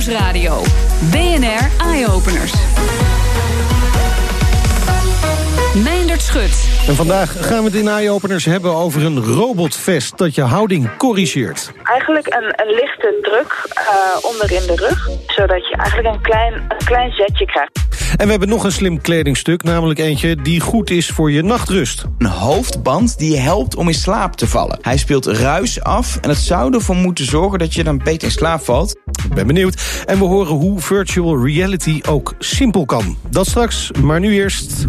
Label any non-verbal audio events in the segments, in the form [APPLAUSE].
Nieuwsradio. BNR Eye Openers. Meindert Schut. En vandaag gaan we het in Eye-Openers hebben over een robotvest dat je houding corrigeert. Eigenlijk een, een lichte druk uh, onderin de rug, zodat je eigenlijk een klein, een klein zetje krijgt. En we hebben nog een slim kledingstuk, namelijk eentje die goed is voor je nachtrust. Een hoofdband die je helpt om in slaap te vallen. Hij speelt ruis af en het zou ervoor moeten zorgen dat je dan beter in slaap valt. Ik ben benieuwd. En we horen hoe virtual reality ook simpel kan. Dat straks, maar nu eerst...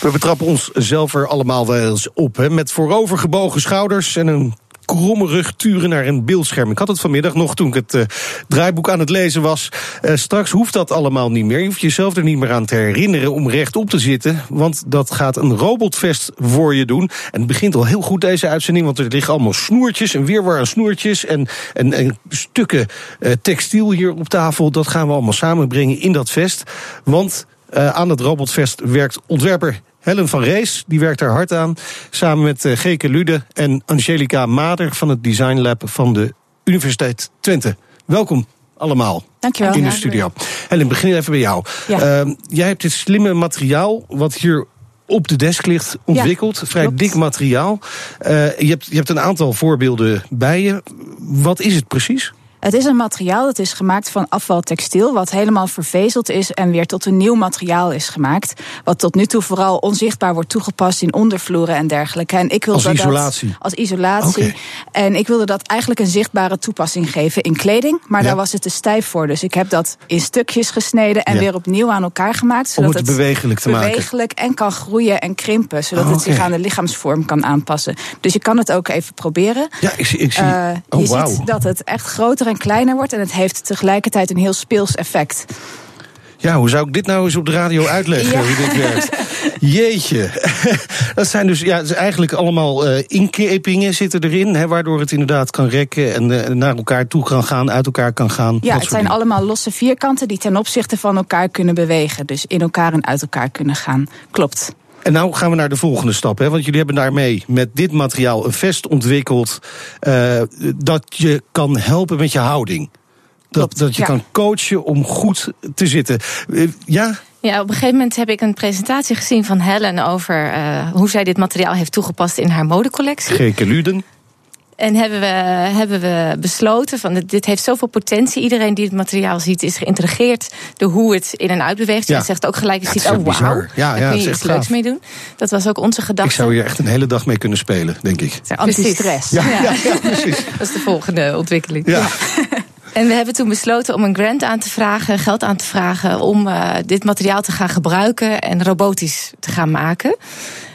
We betrappen ons zelf er allemaal wel eens op. Hè? Met voorovergebogen schouders en een kromme rug turen naar een beeldscherm. Ik had het vanmiddag nog toen ik het uh, draaiboek aan het lezen was. Uh, straks hoeft dat allemaal niet meer. Je hoeft jezelf er niet meer aan te herinneren om rechtop te zitten. Want dat gaat een robotvest voor je doen. En het begint al heel goed deze uitzending. Want er liggen allemaal snoertjes en weerwar aan snoertjes. En, en, en stukken uh, textiel hier op tafel. Dat gaan we allemaal samenbrengen in dat vest. Want aan het robotvest werkt ontwerper Helen van Rees, die werkt er hard aan. Samen met uh, Geke Lude en Angelica Mader van het Design Lab van de Universiteit Twente. Welkom allemaal. Dankjewel. In de studio. Helen, begin even bij jou. Ja. Uh, jij hebt dit slimme materiaal wat hier op de desk ligt ontwikkeld. Ja, Vrij klopt. dik materiaal. Uh, je, hebt, je hebt een aantal voorbeelden bij je. Wat is het precies? Het is een materiaal dat is gemaakt van afvaltextiel, wat helemaal vervezeld is en weer tot een nieuw materiaal is gemaakt. Wat tot nu toe vooral onzichtbaar wordt toegepast in ondervloeren en dergelijke. En ik wilde als dat, isolatie? als isolatie. Okay. En ik wilde dat eigenlijk een zichtbare toepassing geven in kleding, maar ja. daar was het te stijf voor. Dus ik heb dat in stukjes gesneden en ja. weer opnieuw aan elkaar gemaakt. Zodat Om het, bewegelijk te bewegelijk maken. en kan groeien en krimpen, zodat oh, okay. het zich aan de lichaamsvorm kan aanpassen. Dus je kan het ook even proberen. Ja, ik, ik zie. Uh, oh, je wow. ziet dat het echt groter en kleiner wordt en het heeft tegelijkertijd een heel speels effect. Ja, hoe zou ik dit nou eens op de radio uitleggen, ja. hoe dit werkt? [LAUGHS] Jeetje. [LAUGHS] Dat zijn dus ja, eigenlijk allemaal uh, inkepingen zitten erin, hè, waardoor het inderdaad kan rekken en uh, naar elkaar toe kan gaan, uit elkaar kan gaan. Ja, het zijn dingen. allemaal losse vierkanten die ten opzichte van elkaar kunnen bewegen. Dus in elkaar en uit elkaar kunnen gaan. Klopt. En nou gaan we naar de volgende stap. Hè? Want jullie hebben daarmee met dit materiaal een vest ontwikkeld. Uh, dat je kan helpen met je houding. Dat, dat je ja. kan coachen om goed te zitten. Uh, ja? Ja, op een gegeven moment heb ik een presentatie gezien van Helen over uh, hoe zij dit materiaal heeft toegepast in haar modecollectie. Geke Luden. En hebben we, hebben we besloten van dit heeft zoveel potentie. Iedereen die het materiaal ziet is geïntegreerd door hoe het in en uit beweegt. Ja. Je zegt ook gelijk, je ja, ziet, oh wauw, ja, ja, kun je iets leuks mee doen. Dat was ook onze gedachte. Ik zou hier echt een hele dag mee kunnen spelen, denk ik. Anti-stress. Ja, ja. ja, precies. [LAUGHS] Dat is de volgende ontwikkeling. Ja. [LAUGHS] En we hebben toen besloten om een grant aan te vragen, geld aan te vragen, om uh, dit materiaal te gaan gebruiken en robotisch te gaan maken.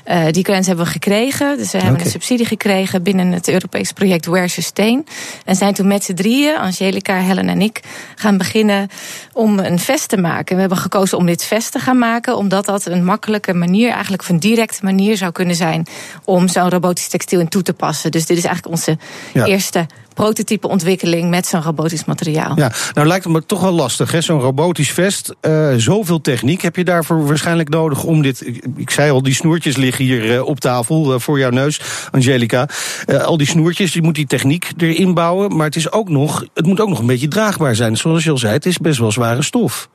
Uh, die grants hebben we gekregen. Dus we hebben okay. een subsidie gekregen binnen het Europese project Wear Sustain. En zijn toen met z'n drieën, Angelica, Helen en ik, gaan beginnen om een vest te maken. We hebben gekozen om dit vest te gaan maken, omdat dat een makkelijke manier, eigenlijk een directe manier zou kunnen zijn om zo'n robotisch textiel in toe te passen. Dus dit is eigenlijk onze ja. eerste prototype ontwikkeling met zo'n robotisch materiaal. Ja, nou lijkt het me toch wel lastig, hè? Zo'n robotisch vest. Uh, zoveel techniek heb je daarvoor waarschijnlijk nodig om dit. Ik, ik zei al, die snoertjes liggen hier uh, op tafel uh, voor jouw neus, Angelica. al die snoertjes, je moet die techniek erin bouwen. Maar het, is ook nog, het moet ook nog een beetje draagbaar zijn. Zoals je al zei, het is best wel zware stof.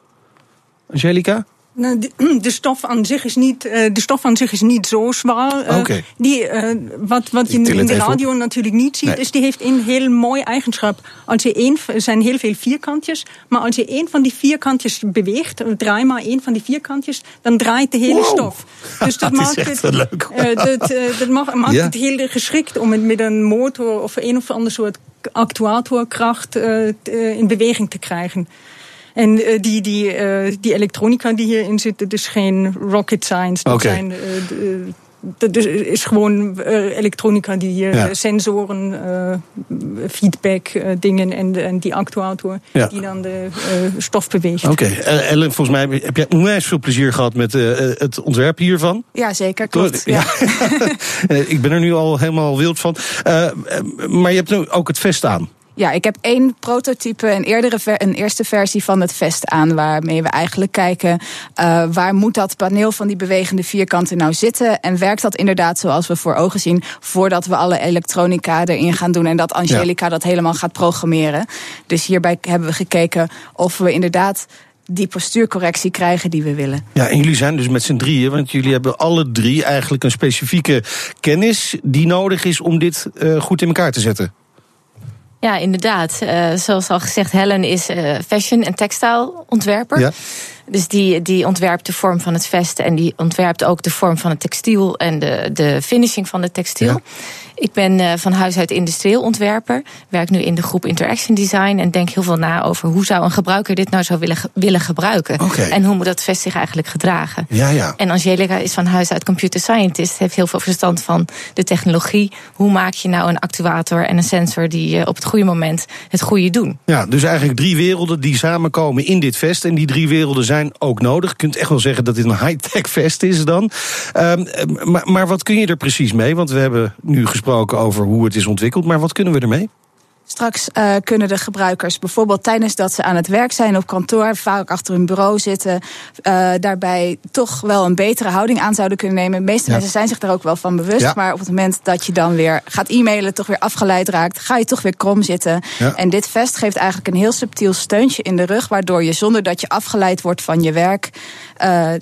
Angelica? Nou, [CLEARS THROAT] de, stof aan zich is niet, uh, de stof aan zich is niet zo zwaar. Uh, okay. die, uh, wat, wat je in de radio natuurlijk niet ziet, nee. is die heeft een heel mooi eigenschap. Als je één, er zijn heel veel vierkantjes, maar als je één van die vierkantjes beweegt, draai maar één van die vierkantjes, dan draait de hele wow. stof. Dus [LAUGHS] dat, dat maakt, het, leuk. [LAUGHS] dat, dat maakt, maakt ja. het heel geschikt om het met een motor of een of ander soort actuatorkracht in beweging te krijgen. En uh, die, die, uh, die elektronica die hierin zit, dat is geen rocket science. Dat okay. zijn, uh, dat is gewoon elektronica die hier ja. sensoren, feedback dingen en, en die actuator ja. die dan de stof beweegt. Oké, okay. Ellen, volgens mij heb jij onwijs veel plezier gehad met het ontwerp hiervan. Ja, zeker, klopt. Ja. [LAUGHS] Ik ben er nu al helemaal wild van. maar je hebt nu ook het vest aan. Ja, ik heb één prototype, een, eerdere ver, een eerste versie van het vest aan, waarmee we eigenlijk kijken uh, waar moet dat paneel van die bewegende vierkanten nou zitten en werkt dat inderdaad zoals we voor ogen zien, voordat we alle elektronica erin gaan doen en dat Angelica ja. dat helemaal gaat programmeren. Dus hierbij hebben we gekeken of we inderdaad die postuurcorrectie krijgen die we willen. Ja, en jullie zijn dus met z'n drieën, want jullie hebben alle drie eigenlijk een specifieke kennis die nodig is om dit uh, goed in elkaar te zetten. Ja, inderdaad. Uh, zoals al gezegd, Helen is uh, fashion- en textilontwerper. Ja. Dus die, die ontwerpt de vorm van het vest en die ontwerpt ook de vorm van het textiel en de, de finishing van het textiel. Ja. Ik ben uh, van huis uit industrieel ontwerper. Werk nu in de groep Interaction Design. En denk heel veel na over hoe zou een gebruiker dit nou zou willen, willen gebruiken. Okay. En hoe moet dat vest zich eigenlijk gedragen. Ja, ja. En Angelica is van huis uit computer scientist. Heeft heel veel verstand van de technologie. Hoe maak je nou een actuator en een sensor die uh, op het goede moment het goede doen. Ja, dus eigenlijk drie werelden die samenkomen in dit vest. En die drie werelden zijn ook nodig. Je kunt echt wel zeggen dat dit een high-tech vest is dan. Um, maar, maar wat kun je er precies mee? Want we hebben nu gesproken over hoe het is ontwikkeld, maar wat kunnen we ermee? Straks uh, kunnen de gebruikers bijvoorbeeld tijdens dat ze aan het werk zijn op kantoor, vaak achter hun bureau zitten, uh, daarbij toch wel een betere houding aan zouden kunnen nemen. De meeste ja. mensen zijn zich daar ook wel van bewust. Ja. Maar op het moment dat je dan weer gaat e-mailen, toch weer afgeleid raakt, ga je toch weer krom zitten. Ja. En dit vest geeft eigenlijk een heel subtiel steuntje in de rug, waardoor je zonder dat je afgeleid wordt van je werk, uh,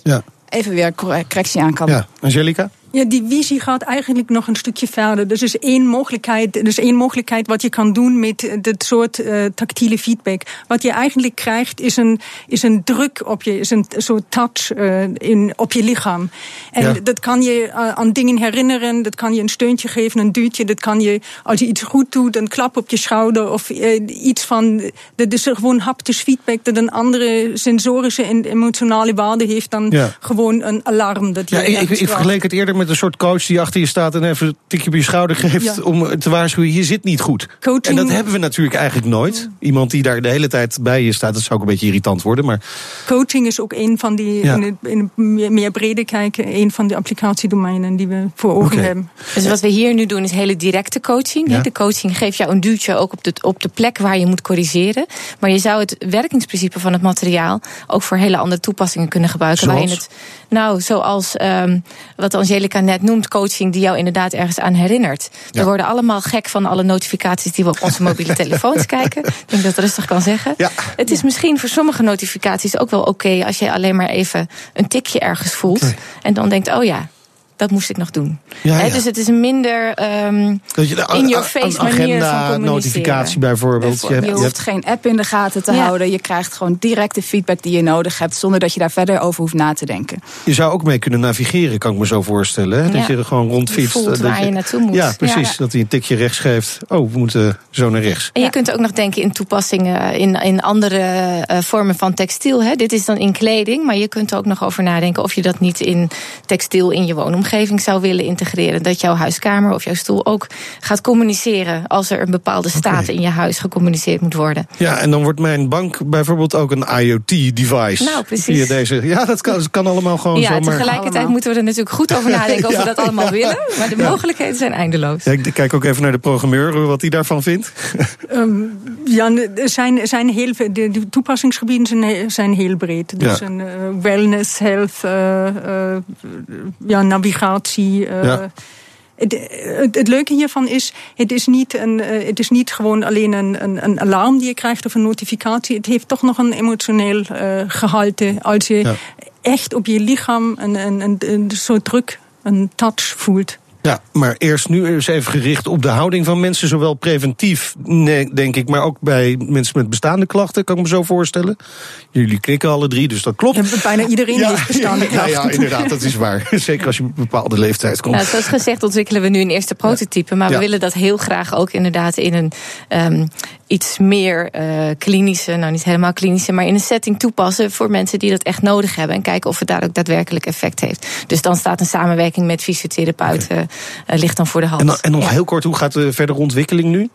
even weer correctie aan kan. Ja, Angelica? Ja, die visie gaat eigenlijk nog een stukje verder. Dus is één mogelijkheid, dus één mogelijkheid wat je kan doen met dit soort uh, tactiele feedback. Wat je eigenlijk krijgt is een, is een druk op je, is een soort touch uh, in, op je lichaam. En ja. dat kan je uh, aan dingen herinneren, dat kan je een steuntje geven, een duwtje. Dat kan je, als je iets goed doet, een klap op je schouder of iets van. Dat is gewoon haptisch feedback dat een andere sensorische en emotionale waarde heeft dan ja. gewoon een alarm. Dat je ja, ik, ik vergeleek het eerder met een soort coach die achter je staat en even een tikje op je schouder geeft ja. om te waarschuwen, je zit niet goed. Coaching. En dat hebben we natuurlijk eigenlijk nooit. Iemand die daar de hele tijd bij je staat, dat zou ook een beetje irritant worden. Maar... Coaching is ook een van die, ja. in, het, in het meer, meer brede kijken, een van de applicatiedomeinen die we voor ogen okay. hebben. Dus wat we hier nu doen is hele directe coaching. Ja. De coaching geeft jou een duwtje ook op de, op de plek waar je moet corrigeren. Maar je zou het werkingsprincipe van het materiaal ook voor hele andere toepassingen kunnen gebruiken. Zoals? Waarin het, nou, zoals um, wat Angelica net noemt, coaching die jou inderdaad ergens aan herinnert. Ja. We worden allemaal gek van alle notificaties die we op onze mobiele [LAUGHS] telefoons kijken. Ik denk dat ik rustig kan zeggen. Ja. Het is misschien voor sommige notificaties ook wel oké okay als je alleen maar even een tikje ergens voelt. En dan denkt, oh ja, dat moest ik nog doen. Ja, He, ja. dus het is een minder um, Dat je de in your face manier van communiceren. notificatie bijvoorbeeld. Je, je hoeft geen app in de gaten te Ja. houden. Je krijgt gewoon direct de feedback die je nodig hebt, zonder dat je daar verder over hoeft na te denken. Je zou ook mee kunnen navigeren, kan ik me zo voorstellen. Hè? Dat je er gewoon rondfietst. Je voelt dat waar je naartoe moet. Ja, precies. Ja. Dat hij een tikje rechts geeft. Oh, we moeten zo naar rechts. En je kunt ook nog denken in toepassingen in, in andere uh, vormen van textiel. Hè. Dit is dan in kleding, maar je kunt er ook nog over nadenken of je dat niet in textiel in je woonomgeving zou willen integreren. Dat jouw huiskamer of jouw stoel ook gaat communiceren als er een bepaalde staat in je huis gecommuniceerd moet worden. Ja, en dan wordt mijn bank bijvoorbeeld ook een IoT-device. Nou, precies. Via deze. Ja, dat kan, dat kan allemaal gewoon ja, zomaar. tegelijkertijd Allemaal. moeten we er natuurlijk goed over nadenken of [LAUGHS] Ja. we dat allemaal willen. Maar de mogelijkheden zijn eindeloos. Ja, ik kijk ook even naar de programmeur, wat hij daarvan vindt. Um, [LAUGHS] ja, er zijn, zijn heel veel, de, de toepassingsgebieden zijn, zijn heel breed. Dus Ja. een uh, wellness, health, uh, uh, ja, navigatie. Ja. Het, het, het leuke hiervan is, het is niet, een, uh, het is niet gewoon alleen een, een, een alarm die je krijgt of een notificatie. Het heeft toch nog een emotioneel uh, gehalte. Als je Ja. echt op je lichaam een, een, een, een soort druk, een touch voelt. Ja, maar eerst nu eens even gericht op de houding van mensen. Zowel preventief, nee, denk ik, maar ook bij mensen met bestaande klachten, kan ik me zo voorstellen. Jullie knikken alle drie, dus dat klopt. Ja, bijna iedereen heeft bestaande ja, ja, klachten. inderdaad, dat is waar. [LAUGHS] Zeker als je op een bepaalde leeftijd komt. Nou, zoals gezegd ontwikkelen we nu een eerste prototype. Maar Ja. we willen dat heel graag ook inderdaad in een um, iets meer uh, klinische, nou niet helemaal klinische, maar in een setting toepassen voor mensen die dat echt nodig hebben. En kijken of het daar ook daadwerkelijk effect heeft. Dus dan staat een samenwerking met fysiotherapeuten uh, ligt dan voor de hand. En, dan, en nog Ja. heel kort, hoe gaat de verdere ontwikkeling nu?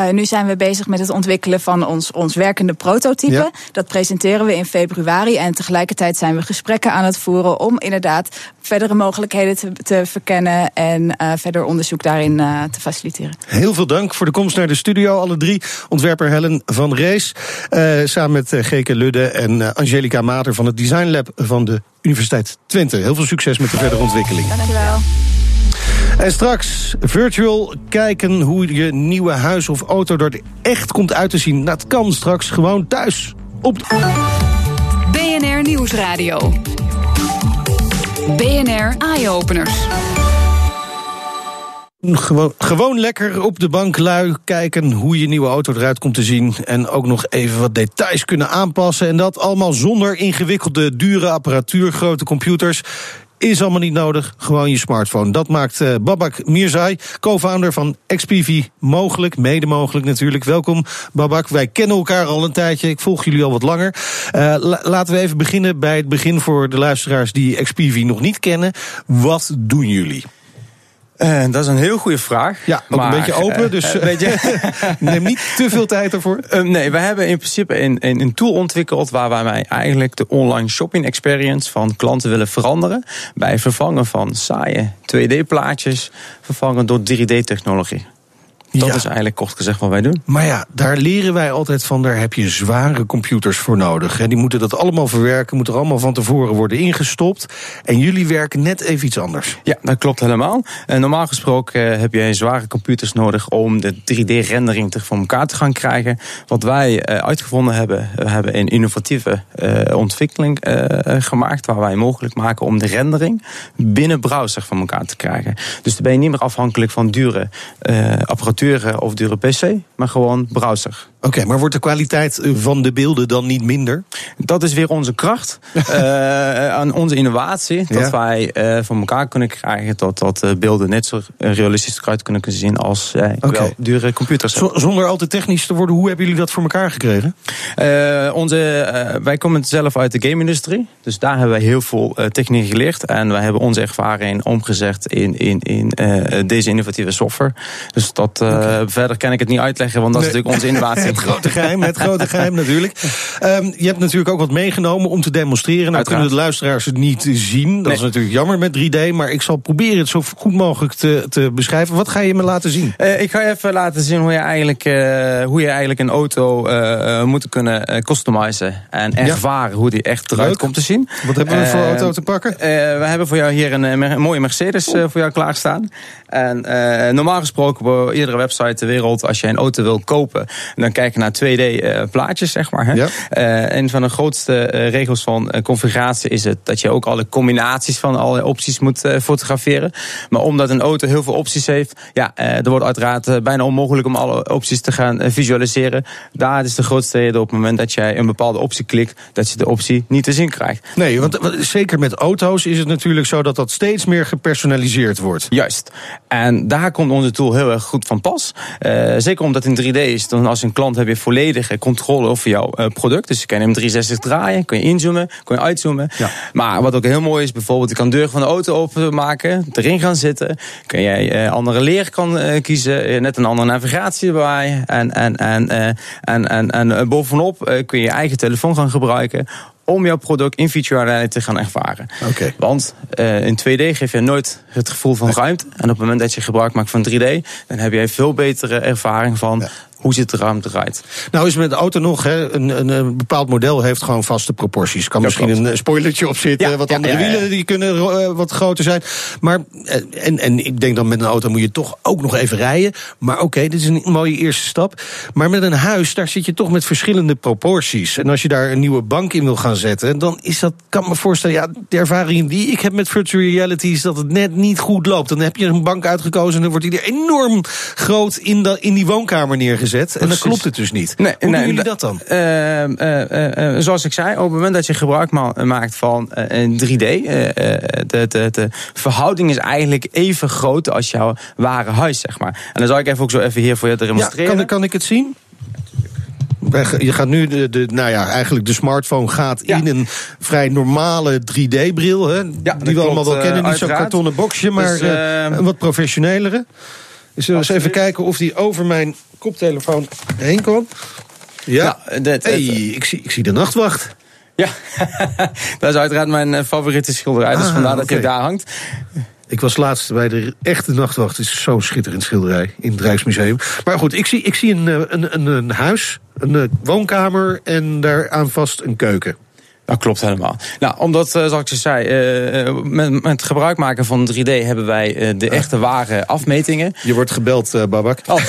Uh, nu zijn we bezig met het ontwikkelen van ons, ons werkende prototype. Ja. Dat presenteren we in februari. En tegelijkertijd zijn we gesprekken aan het voeren om inderdaad verdere mogelijkheden te, te verkennen en uh, verder onderzoek daarin uh, te faciliteren. Heel veel dank voor de komst naar de studio, alle drie. Ontwerper Helen van Rees, samen met Geke Ludde en Angelica Mater van het Design Lab van de Universiteit Twente. Heel veel succes met de verdere ontwikkeling. Dankjewel. En straks virtual kijken hoe je nieuwe huis of auto er echt komt uit te zien. Dat kan straks gewoon thuis. Op BNR Nieuwsradio. BNR Eye-Openers. Gewoon, gewoon lekker op de bank lui kijken hoe je nieuwe auto eruit komt te zien. En ook nog even wat details kunnen aanpassen. En dat allemaal zonder ingewikkelde, dure apparatuur, grote computers. Is allemaal niet nodig, gewoon je smartphone. Dat maakt uh, Babak Mirzai, co-founder van XPV, mogelijk. Mede mogelijk natuurlijk. Welkom Babak, wij kennen elkaar al een tijdje. Ik volg jullie al wat langer. La laten we even beginnen bij het begin voor de luisteraars die XPV nog niet kennen. Wat doen jullie? Uh, dat is een heel goede vraag. Ja, ook maar, een beetje open, dus uh, beetje, neem niet te veel tijd ervoor. Uh, nee, we hebben in principe een, een, een, tool ontwikkeld waar wij eigenlijk de online shopping experience van klanten willen veranderen. Bij vervangen van saaie 2D-plaatjes, vervangen door 3D-technologie. Dat Ja. is eigenlijk kort gezegd wat wij doen. Maar ja, daar leren wij altijd van. Daar heb je zware computers voor nodig. Die moeten dat allemaal verwerken, moeten er allemaal van tevoren worden ingestopt. En jullie werken net even iets anders. Ja, dat klopt helemaal. En normaal gesproken eh, heb je zware computers nodig om de 3D-rendering te voor elkaar te gaan krijgen. Wat wij eh, uitgevonden hebben, we hebben een innovatieve eh, ontwikkeling eh, gemaakt waar wij mogelijk maken om de rendering binnen browser van elkaar te krijgen. Dus dan ben je niet meer afhankelijk van dure eh, of dure PC, maar gewoon browser. Oké, maar wordt de kwaliteit van de beelden dan niet minder? Dat is weer onze kracht uh, [LAUGHS] aan onze innovatie. Dat Ja. wij uh, van elkaar kunnen krijgen dat, dat uh, beelden net zo realistisch eruit kunnen zien als wel dure computers. Z- zonder al te technisch te worden, hoe hebben jullie dat voor elkaar gekregen? Onze, wij komen zelf uit de game-industrie. Dus daar hebben wij heel veel techniek geleerd. En wij hebben onze ervaring omgezet in, in, in deze innovatieve software. Dus dat, okay. verder kan ik het niet uitleggen, want dat Nee. is natuurlijk onze innovatie. Het grote geheim, het grote geheim natuurlijk. Um, je hebt natuurlijk ook wat meegenomen om te demonstreren. Nou Uiteraard. kunnen de luisteraars het niet zien. Dat Nee. is natuurlijk jammer met 3D. Maar ik zal proberen het zo goed mogelijk te, te beschrijven. Wat ga je me laten zien? Uh, ik ga je even laten zien hoe je eigenlijk, uh, hoe je eigenlijk een auto uh, moet kunnen customizen. En ervaren hoe die echt eruit Leuk. komt te zien. Wat hebben we voor auto te pakken? We hebben voor jou hier een, eh, een mooie Mercedes voor jou klaarstaan. En uh, normaal gesproken op iedere website ter wereld, als je een auto wil kopen, dan kijk je naar 2D uh, plaatjes, zeg maar. Hè? Ja. Uh, een van de grootste regels van configuratie is het dat je ook alle combinaties van alle opties moet fotograferen. Maar omdat een auto heel veel opties heeft, ja, er wordt uiteraard bijna onmogelijk om alle opties te gaan visualiseren. Daar is de grootste reden op het moment dat jij een bepaalde optie klikt, dat je de optie niet te zien krijgt. Nee, want want zeker met auto's is het natuurlijk zo dat dat steeds meer gepersonaliseerd wordt. Juist. En daar komt onze tool heel erg goed van pas. Uh, zeker omdat het in 3D is. Dan als een klant heb je volledige controle over jouw uh, product. Dus je kan hem 360 draaien, kun je inzoomen, kun je uitzoomen. Ja. Maar wat ook heel mooi is, bijvoorbeeld je kan de deur van de auto openmaken, erin gaan zitten. Kun jij uh, andere leer kan kiezen, net een andere navigatie erbij. En, en, en, en, en, en bovenop kun je je eigen telefoon gaan gebruiken om jouw product in virtual reality te gaan ervaren. Okay. Want uh, in 2D geef je nooit het gevoel van ruimte. En op het moment dat je gebruik maakt van 3D, dan heb je een veel betere ervaring van ja. Hoe ziet de ruimte eruit. Nou is met de auto nog, hè, een, een, een, bepaald model heeft gewoon vaste proporties. Kan Ja, misschien klopt. een spoilertje op zitten, Ja, wat ja, andere wielen die kunnen uh, wat groter zijn. Maar, uh, en, en ik denk dan met een auto moet je toch ook nog even rijden. Maar oké, okay, dit is een mooie eerste stap. Maar met een huis, daar zit je toch met verschillende proporties. En als je daar een nieuwe bank in wil gaan zetten, dan is dat, kan me voorstellen, ja, de ervaring die ik heb met virtual reality is dat het net niet goed loopt. Dan heb je een bank uitgekozen en dan wordt die er enorm groot in, de, in die woonkamer neergezet. En dan klopt het dus niet. Nee, Hoe nee, doen jullie da- dat dan? Uh, uh, uh, zoals ik zei, op het moment dat je gebruik ma maakt van een 3D, de, de, de, verhouding is eigenlijk even groot als jouw ware huis, zeg maar. En dan zal ik even ook zo even hier voor je demonstreren. Ja, kan, kan ik het zien? Je gaat nu, de, de, nou ja, eigenlijk de smartphone gaat Ja. in een vrij normale 3D-bril. Hè, dat die we allemaal wel eh, kennen. Niet zo'n kartonnen boxje, maar Dus, eh, eh, een wat professionelere. Zullen we eens even kijken of die over mijn koptelefoon heen kwam? Ja, Nou, dit- hey, ik, zie, ik zie de nachtwacht. Ja, [LAUGHS] dat is uiteraard mijn eh, favoriete schilderij. Dus Ah, vandaar dat hij oké. daar hangt. Ik was laatst bij de echte nachtwacht. Het is zo'n schitterend schilderij in het Rijksmuseum. Maar goed, ik zie, ik zie een, eh, een, een, een huis, een eh, woonkamer en daaraan vast een keuken. Dat klopt helemaal. Nou, omdat, eh, zoals ik je zei, eh, met, met gebruik maken van 3D hebben wij eh, de echte ware afmetingen. Je wordt gebeld, Babak. Oh. [LAUGHS]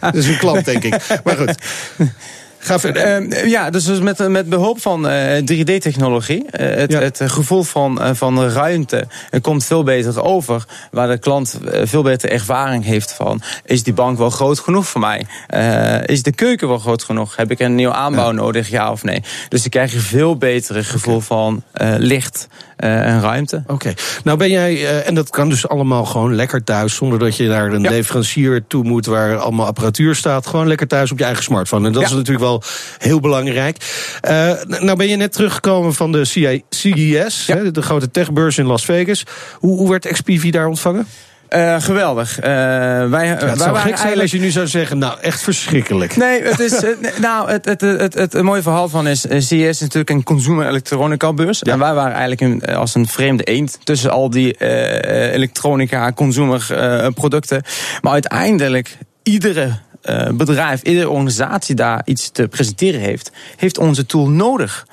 Dat is een klant, denk ik. Maar goed. [LAUGHS] Ga verder. Ehm, ja, dus, dus met, met behulp van eh, 3D-technologie, eh, het, Ja. het gevoel van, eh, van ruimte eh, komt veel beter over. Waar de klant eh, veel beter ervaring heeft van: is die bank wel groot genoeg voor mij? Eh, is de keuken wel groot genoeg? Heb ik een nieuwe aanbouw nodig, ja of nee? Dus dan krijg je veel betere gevoel van eh, licht eh, en ruimte. Oké, nou ben jij, eh, en dat kan dus allemaal gewoon lekker thuis, zonder dat je naar een Ja. leverancier toe moet waar allemaal apparatuur staat. Gewoon lekker thuis op je eigen smartphone. En dat Ja. is natuurlijk wel heel belangrijk. Eh, nou ben je net teruggekomen van de CES, Ja. de grote techbeurs in Las Vegas. Hoe, hoe werd XPV daar ontvangen? Eh, geweldig. Eh, wij, Ja, wij het zou waren gek zijn eigenlijk- als je nu zou zeggen, nou echt verschrikkelijk. Nee, het is. eh, nou, het, het, het, het, het mooie verhaal van is. eh, CES is natuurlijk een consumer elektronica beurs. Ja. En wij waren eigenlijk een, eh, als een vreemde eend tussen al die eh, eh, elektronica, consumer eh, producten. Maar uiteindelijk, iedere. Eh, bedrijf, iedere organisatie daar iets te presenteren heeft, heeft onze tool nodig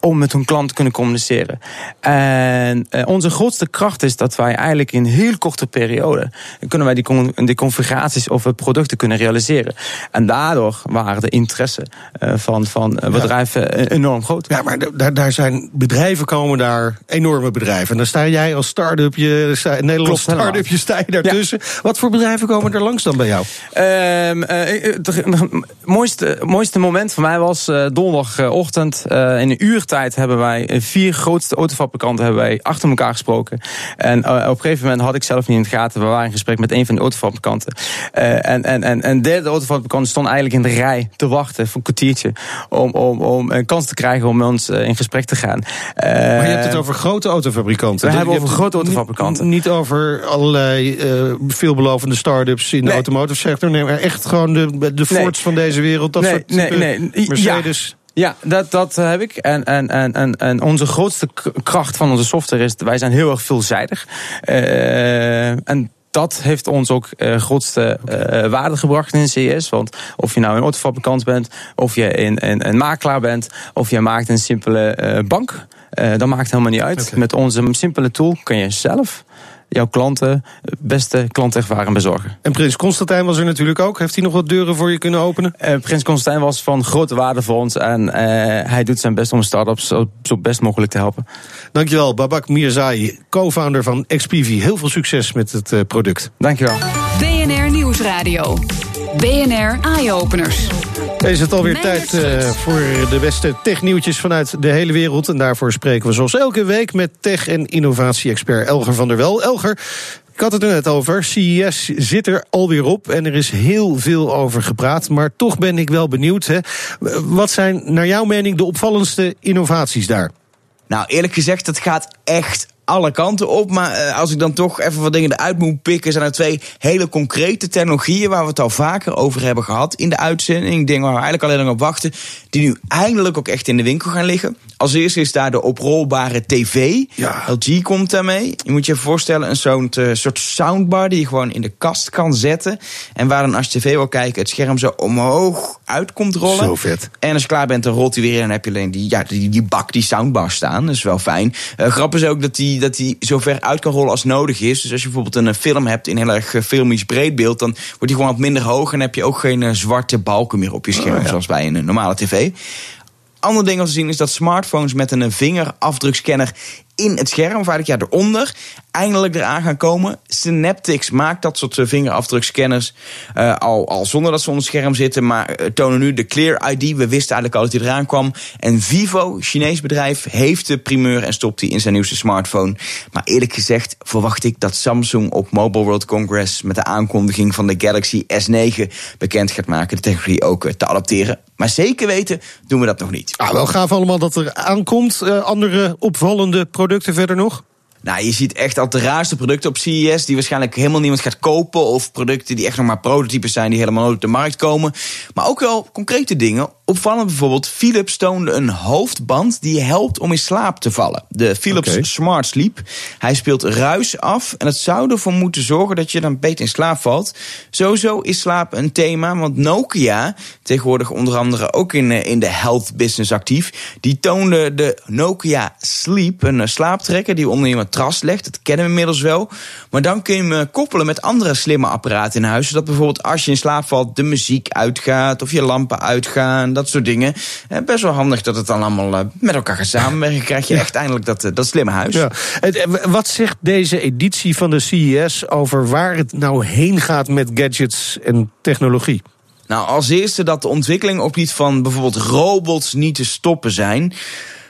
om met hun klant te kunnen communiceren. En eh, onze grootste kracht is dat wij eigenlijk in een heel korte periode kunnen wij die, con- die configuraties of producten kunnen realiseren. En daardoor waren de interesse eh, van, van bedrijven enorm groot. Ja, maar daar, daar zijn bedrijven komen daar, enorme bedrijven. En dan sta jij als start-up, Nederlands Klopt helemaal. start-up, je sta je daartussen. Wat voor bedrijven komen er langs dan bij jou? Ehm, eh, eh, Het het mooiste, mooiste moment voor mij was eh, donderdagochtend. eh, in een uurtijd hebben wij eh, vier grootste autofabrikanten hebben wij achter elkaar gesproken. En eh, op een gegeven moment had ik zelf niet in het gaten. We waren in gesprek met een van de autofabrikanten. Eh, en, en, en, en derde autofabrikant stond eigenlijk in de rij te wachten voor een kwartiertje. Om, om, om een kans te krijgen om met ons eh, in gesprek te gaan. Maar je hebt het Eh, over grote autofabrikanten. we hebben over grote autofabrikanten. Niet, niet over allerlei eh, veelbelovende start-ups in de Nee. automotive sector. Nee, maar echt gewoon de, de Nee. Fords van deze wereld. Dat Nee, soort nee, nee. Ja. Mercedes. Ja, dat, dat heb ik. En, en, en, en, en onze grootste kracht van onze software is, wij zijn heel erg veelzijdig. Eh, en dat heeft ons ook eh grootste eh, waarde gebracht in CS. Want of je nou een autofabrikant bent, of je een, een, een makelaar bent, of je maakt een simpele eh, bank, eh, dat maakt helemaal niet uit. Met onze simpele tool kun je zelf jouw klanten beste klantervaring bezorgen. En Prins Constantijn was er natuurlijk ook. Heeft hij nog wat deuren voor je kunnen openen? Eh, Prins Constantijn was van grote waarde voor ons. En eh, hij doet zijn best om start-ups zo, zo best mogelijk te helpen. Dankjewel, Babak Mirzai, co-founder van XPV. Heel veel succes met het eh, product. Dankjewel. BNR Nieuwsradio. BNR Eye-Openers. Is het alweer tijd eh, voor de beste technieuwtjes vanuit de hele wereld. En daarvoor spreken we zoals elke week met tech- en innovatie-expert Elger van der Wel. Elger, ik had het er net over. CES zit er alweer op en er is heel veel over gepraat. Maar toch ben ik wel benieuwd. Hè. Wat zijn naar jouw mening de opvallendste innovaties daar? Nou, eerlijk gezegd, het gaat echt alle kanten op. Maar eh, als ik dan toch even wat dingen eruit moet pikken, zijn er twee hele concrete technologieën waar we het al vaker over hebben gehad in de uitzending. Dingen waar we eigenlijk alleen nog op wachten, die nu eindelijk ook echt in de winkel gaan liggen. Als eerste is daar de oprolbare tv. Ja. LG komt daarmee. Je moet je voorstellen, een zo'n eh, soort soundbar die je gewoon in de kast kan zetten. En waar dan als je tv wil kijken, het scherm zo omhoog uit komt rollen. Zo vet. En als je klaar bent, dan rolt hij weer in en dan heb je alleen die, ja, die, die bak, die soundbar staan. Dat is wel fijn. Eh grap is ook dat die, dat die zo ver uit kan rollen als nodig is. Dus als je bijvoorbeeld een eh, film hebt in heel erg eh, filmisch breedbeeld... dan wordt die gewoon wat minder hoog en heb je ook geen eh, zwarte balken meer op je scherm... zoals bij een normale tv. Ander ding om te zien is dat smartphones met een vingerafdrukscanner in het scherm, of eigenlijk ja, eronder, eindelijk eraan gaan komen. Synaptics maakt dat soort eh, vingerafdrukscanners eh, al, al zonder dat ze onder scherm zitten, maar eh, tonen nu de Clear ID. We wisten eigenlijk al dat die eraan kwam. En Vivo, Chinees bedrijf, heeft de primeur en stopt die in zijn nieuwste smartphone. Maar eerlijk gezegd verwacht ik dat Samsung op Mobile World Congress met de aankondiging van de Galaxy S9 bekend gaat maken de technologie ook te adapteren. Maar zeker weten doen we dat nog niet. Ah, wel gaaf allemaal dat er aankomt. Eh, andere opvallende producten verder nog? Nou, je ziet echt al de raarste producten op CES die waarschijnlijk helemaal niemand gaat kopen. Of producten die echt nog maar prototypes zijn die helemaal nooit op de markt komen. Maar ook wel concrete dingen. Opvallend bijvoorbeeld, Philips toonde een hoofdband die helpt om in slaap te vallen. De Philips Smart Sleep. Hij speelt ruis af en het zou ervoor moeten zorgen dat je dan beter in slaap valt. Sowieso is slaap een thema, want Nokia, tegenwoordig onder andere ook in, eh, in de health business actief, die toonde de Nokia Sleep, een eh, slaaptrekker die onder je matras legt. Dat kennen we inmiddels wel. Maar dan kun je hem eh, koppelen met andere slimme apparaten in huis, zodat bijvoorbeeld als je in slaap valt de muziek uitgaat of je lampen uitgaan dat soort dingen. Eh, best wel handig dat het dan allemaal eh, met elkaar gaat samenwerken. Krijg je echt eindelijk dat, eh, dat slimme huis. Ja. Wat zegt deze editie van de CES over waar het nou heen gaat met gadgets en technologie? Nou, als eerste dat de ontwikkeling op niet van bijvoorbeeld robots niet te stoppen zijn.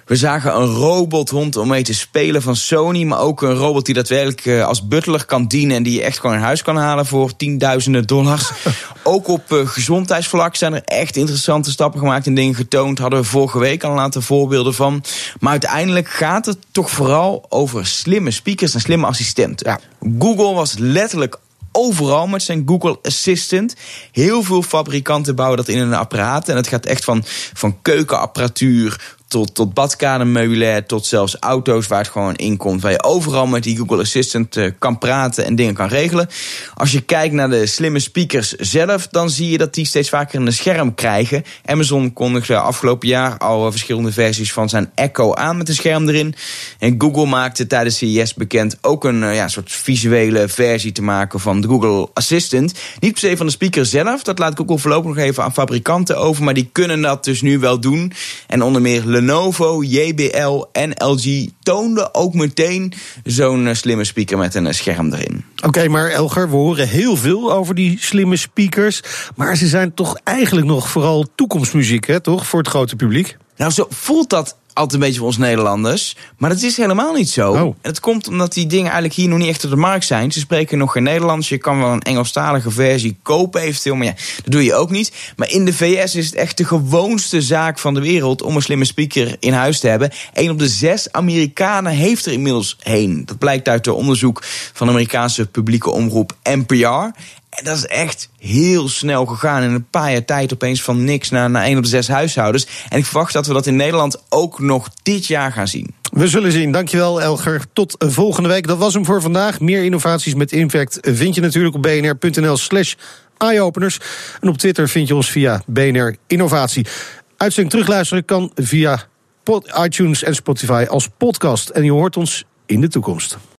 We zagen een robothond om mee te spelen van Sony. Maar ook een robot die daadwerkelijk eh, als butler kan dienen. En die je echt gewoon in huis kan halen voor tienduizenden dollars. [LAUGHS] ook op uh, gezondheidsvlak zijn er echt interessante stappen gemaakt en dingen getoond. Hadden we vorige week al een aantal voorbeelden van. Maar uiteindelijk gaat het toch vooral over slimme speakers en slimme assistenten. Ja. Google was letterlijk overal met zijn Google Assistant. Heel veel fabrikanten bouwen dat in een apparaat. En het gaat echt van, van keukenapparatuur tot, tot badkamermeubilair, tot zelfs auto's waar het gewoon in komt. Waar je overal met die Google Assistant uh, kan praten en dingen kan regelen. Als je kijkt naar de slimme speakers zelf, dan zie je dat die steeds vaker een scherm krijgen. Amazon kondigde afgelopen jaar al verschillende versies van zijn Echo aan met een scherm erin. En Google maakte tijdens CES bekend ook een ja, soort visuele versie te maken van de Google Assistant. Niet per se van de speaker zelf, dat laat Google voorlopig nog even aan fabrikanten over. Maar die kunnen dat dus nu wel doen. En onder meer Lenovo, JBL en LG toonden ook meteen zo'n eh, slimme speaker met een eh, scherm erin. Oké, maar Elger, we horen heel veel over die slimme speakers. Maar ze zijn toch eigenlijk nog vooral toekomstmuziek, hè, toch? Voor het grote publiek. Nou, zo voelt dat altijd een beetje voor ons Nederlanders. Maar dat is helemaal niet zo. Oh. En het komt omdat die dingen eigenlijk hier nog niet echt op de markt zijn. Ze spreken nog geen Nederlands. Je kan wel een Engelstalige versie kopen eventueel. Maar ja, dat doe je ook niet. Maar in de VS is het echt de gewoonste zaak van de wereld... om een slimme speaker in huis te hebben. Een op de zes Amerikanen heeft er inmiddels heen. Dat blijkt uit het onderzoek van de Amerikaanse publieke omroep NPR. En dat is echt heel snel gegaan. In een paar jaar tijd opeens van niks naar, naar één op de zes huishoudens. En ik verwacht dat we dat in Nederland ook nog dit jaar gaan zien. We zullen zien. Dankjewel, Elger. Tot volgende week. Dat was hem voor vandaag. Meer innovaties met impact vind je natuurlijk op bnr.nl slash eyeopeners. En op Twitter vind je ons via BNR Innovatie. Uitzending terugluisteren kan via iTunes en Spotify als podcast. En je hoort ons in de toekomst.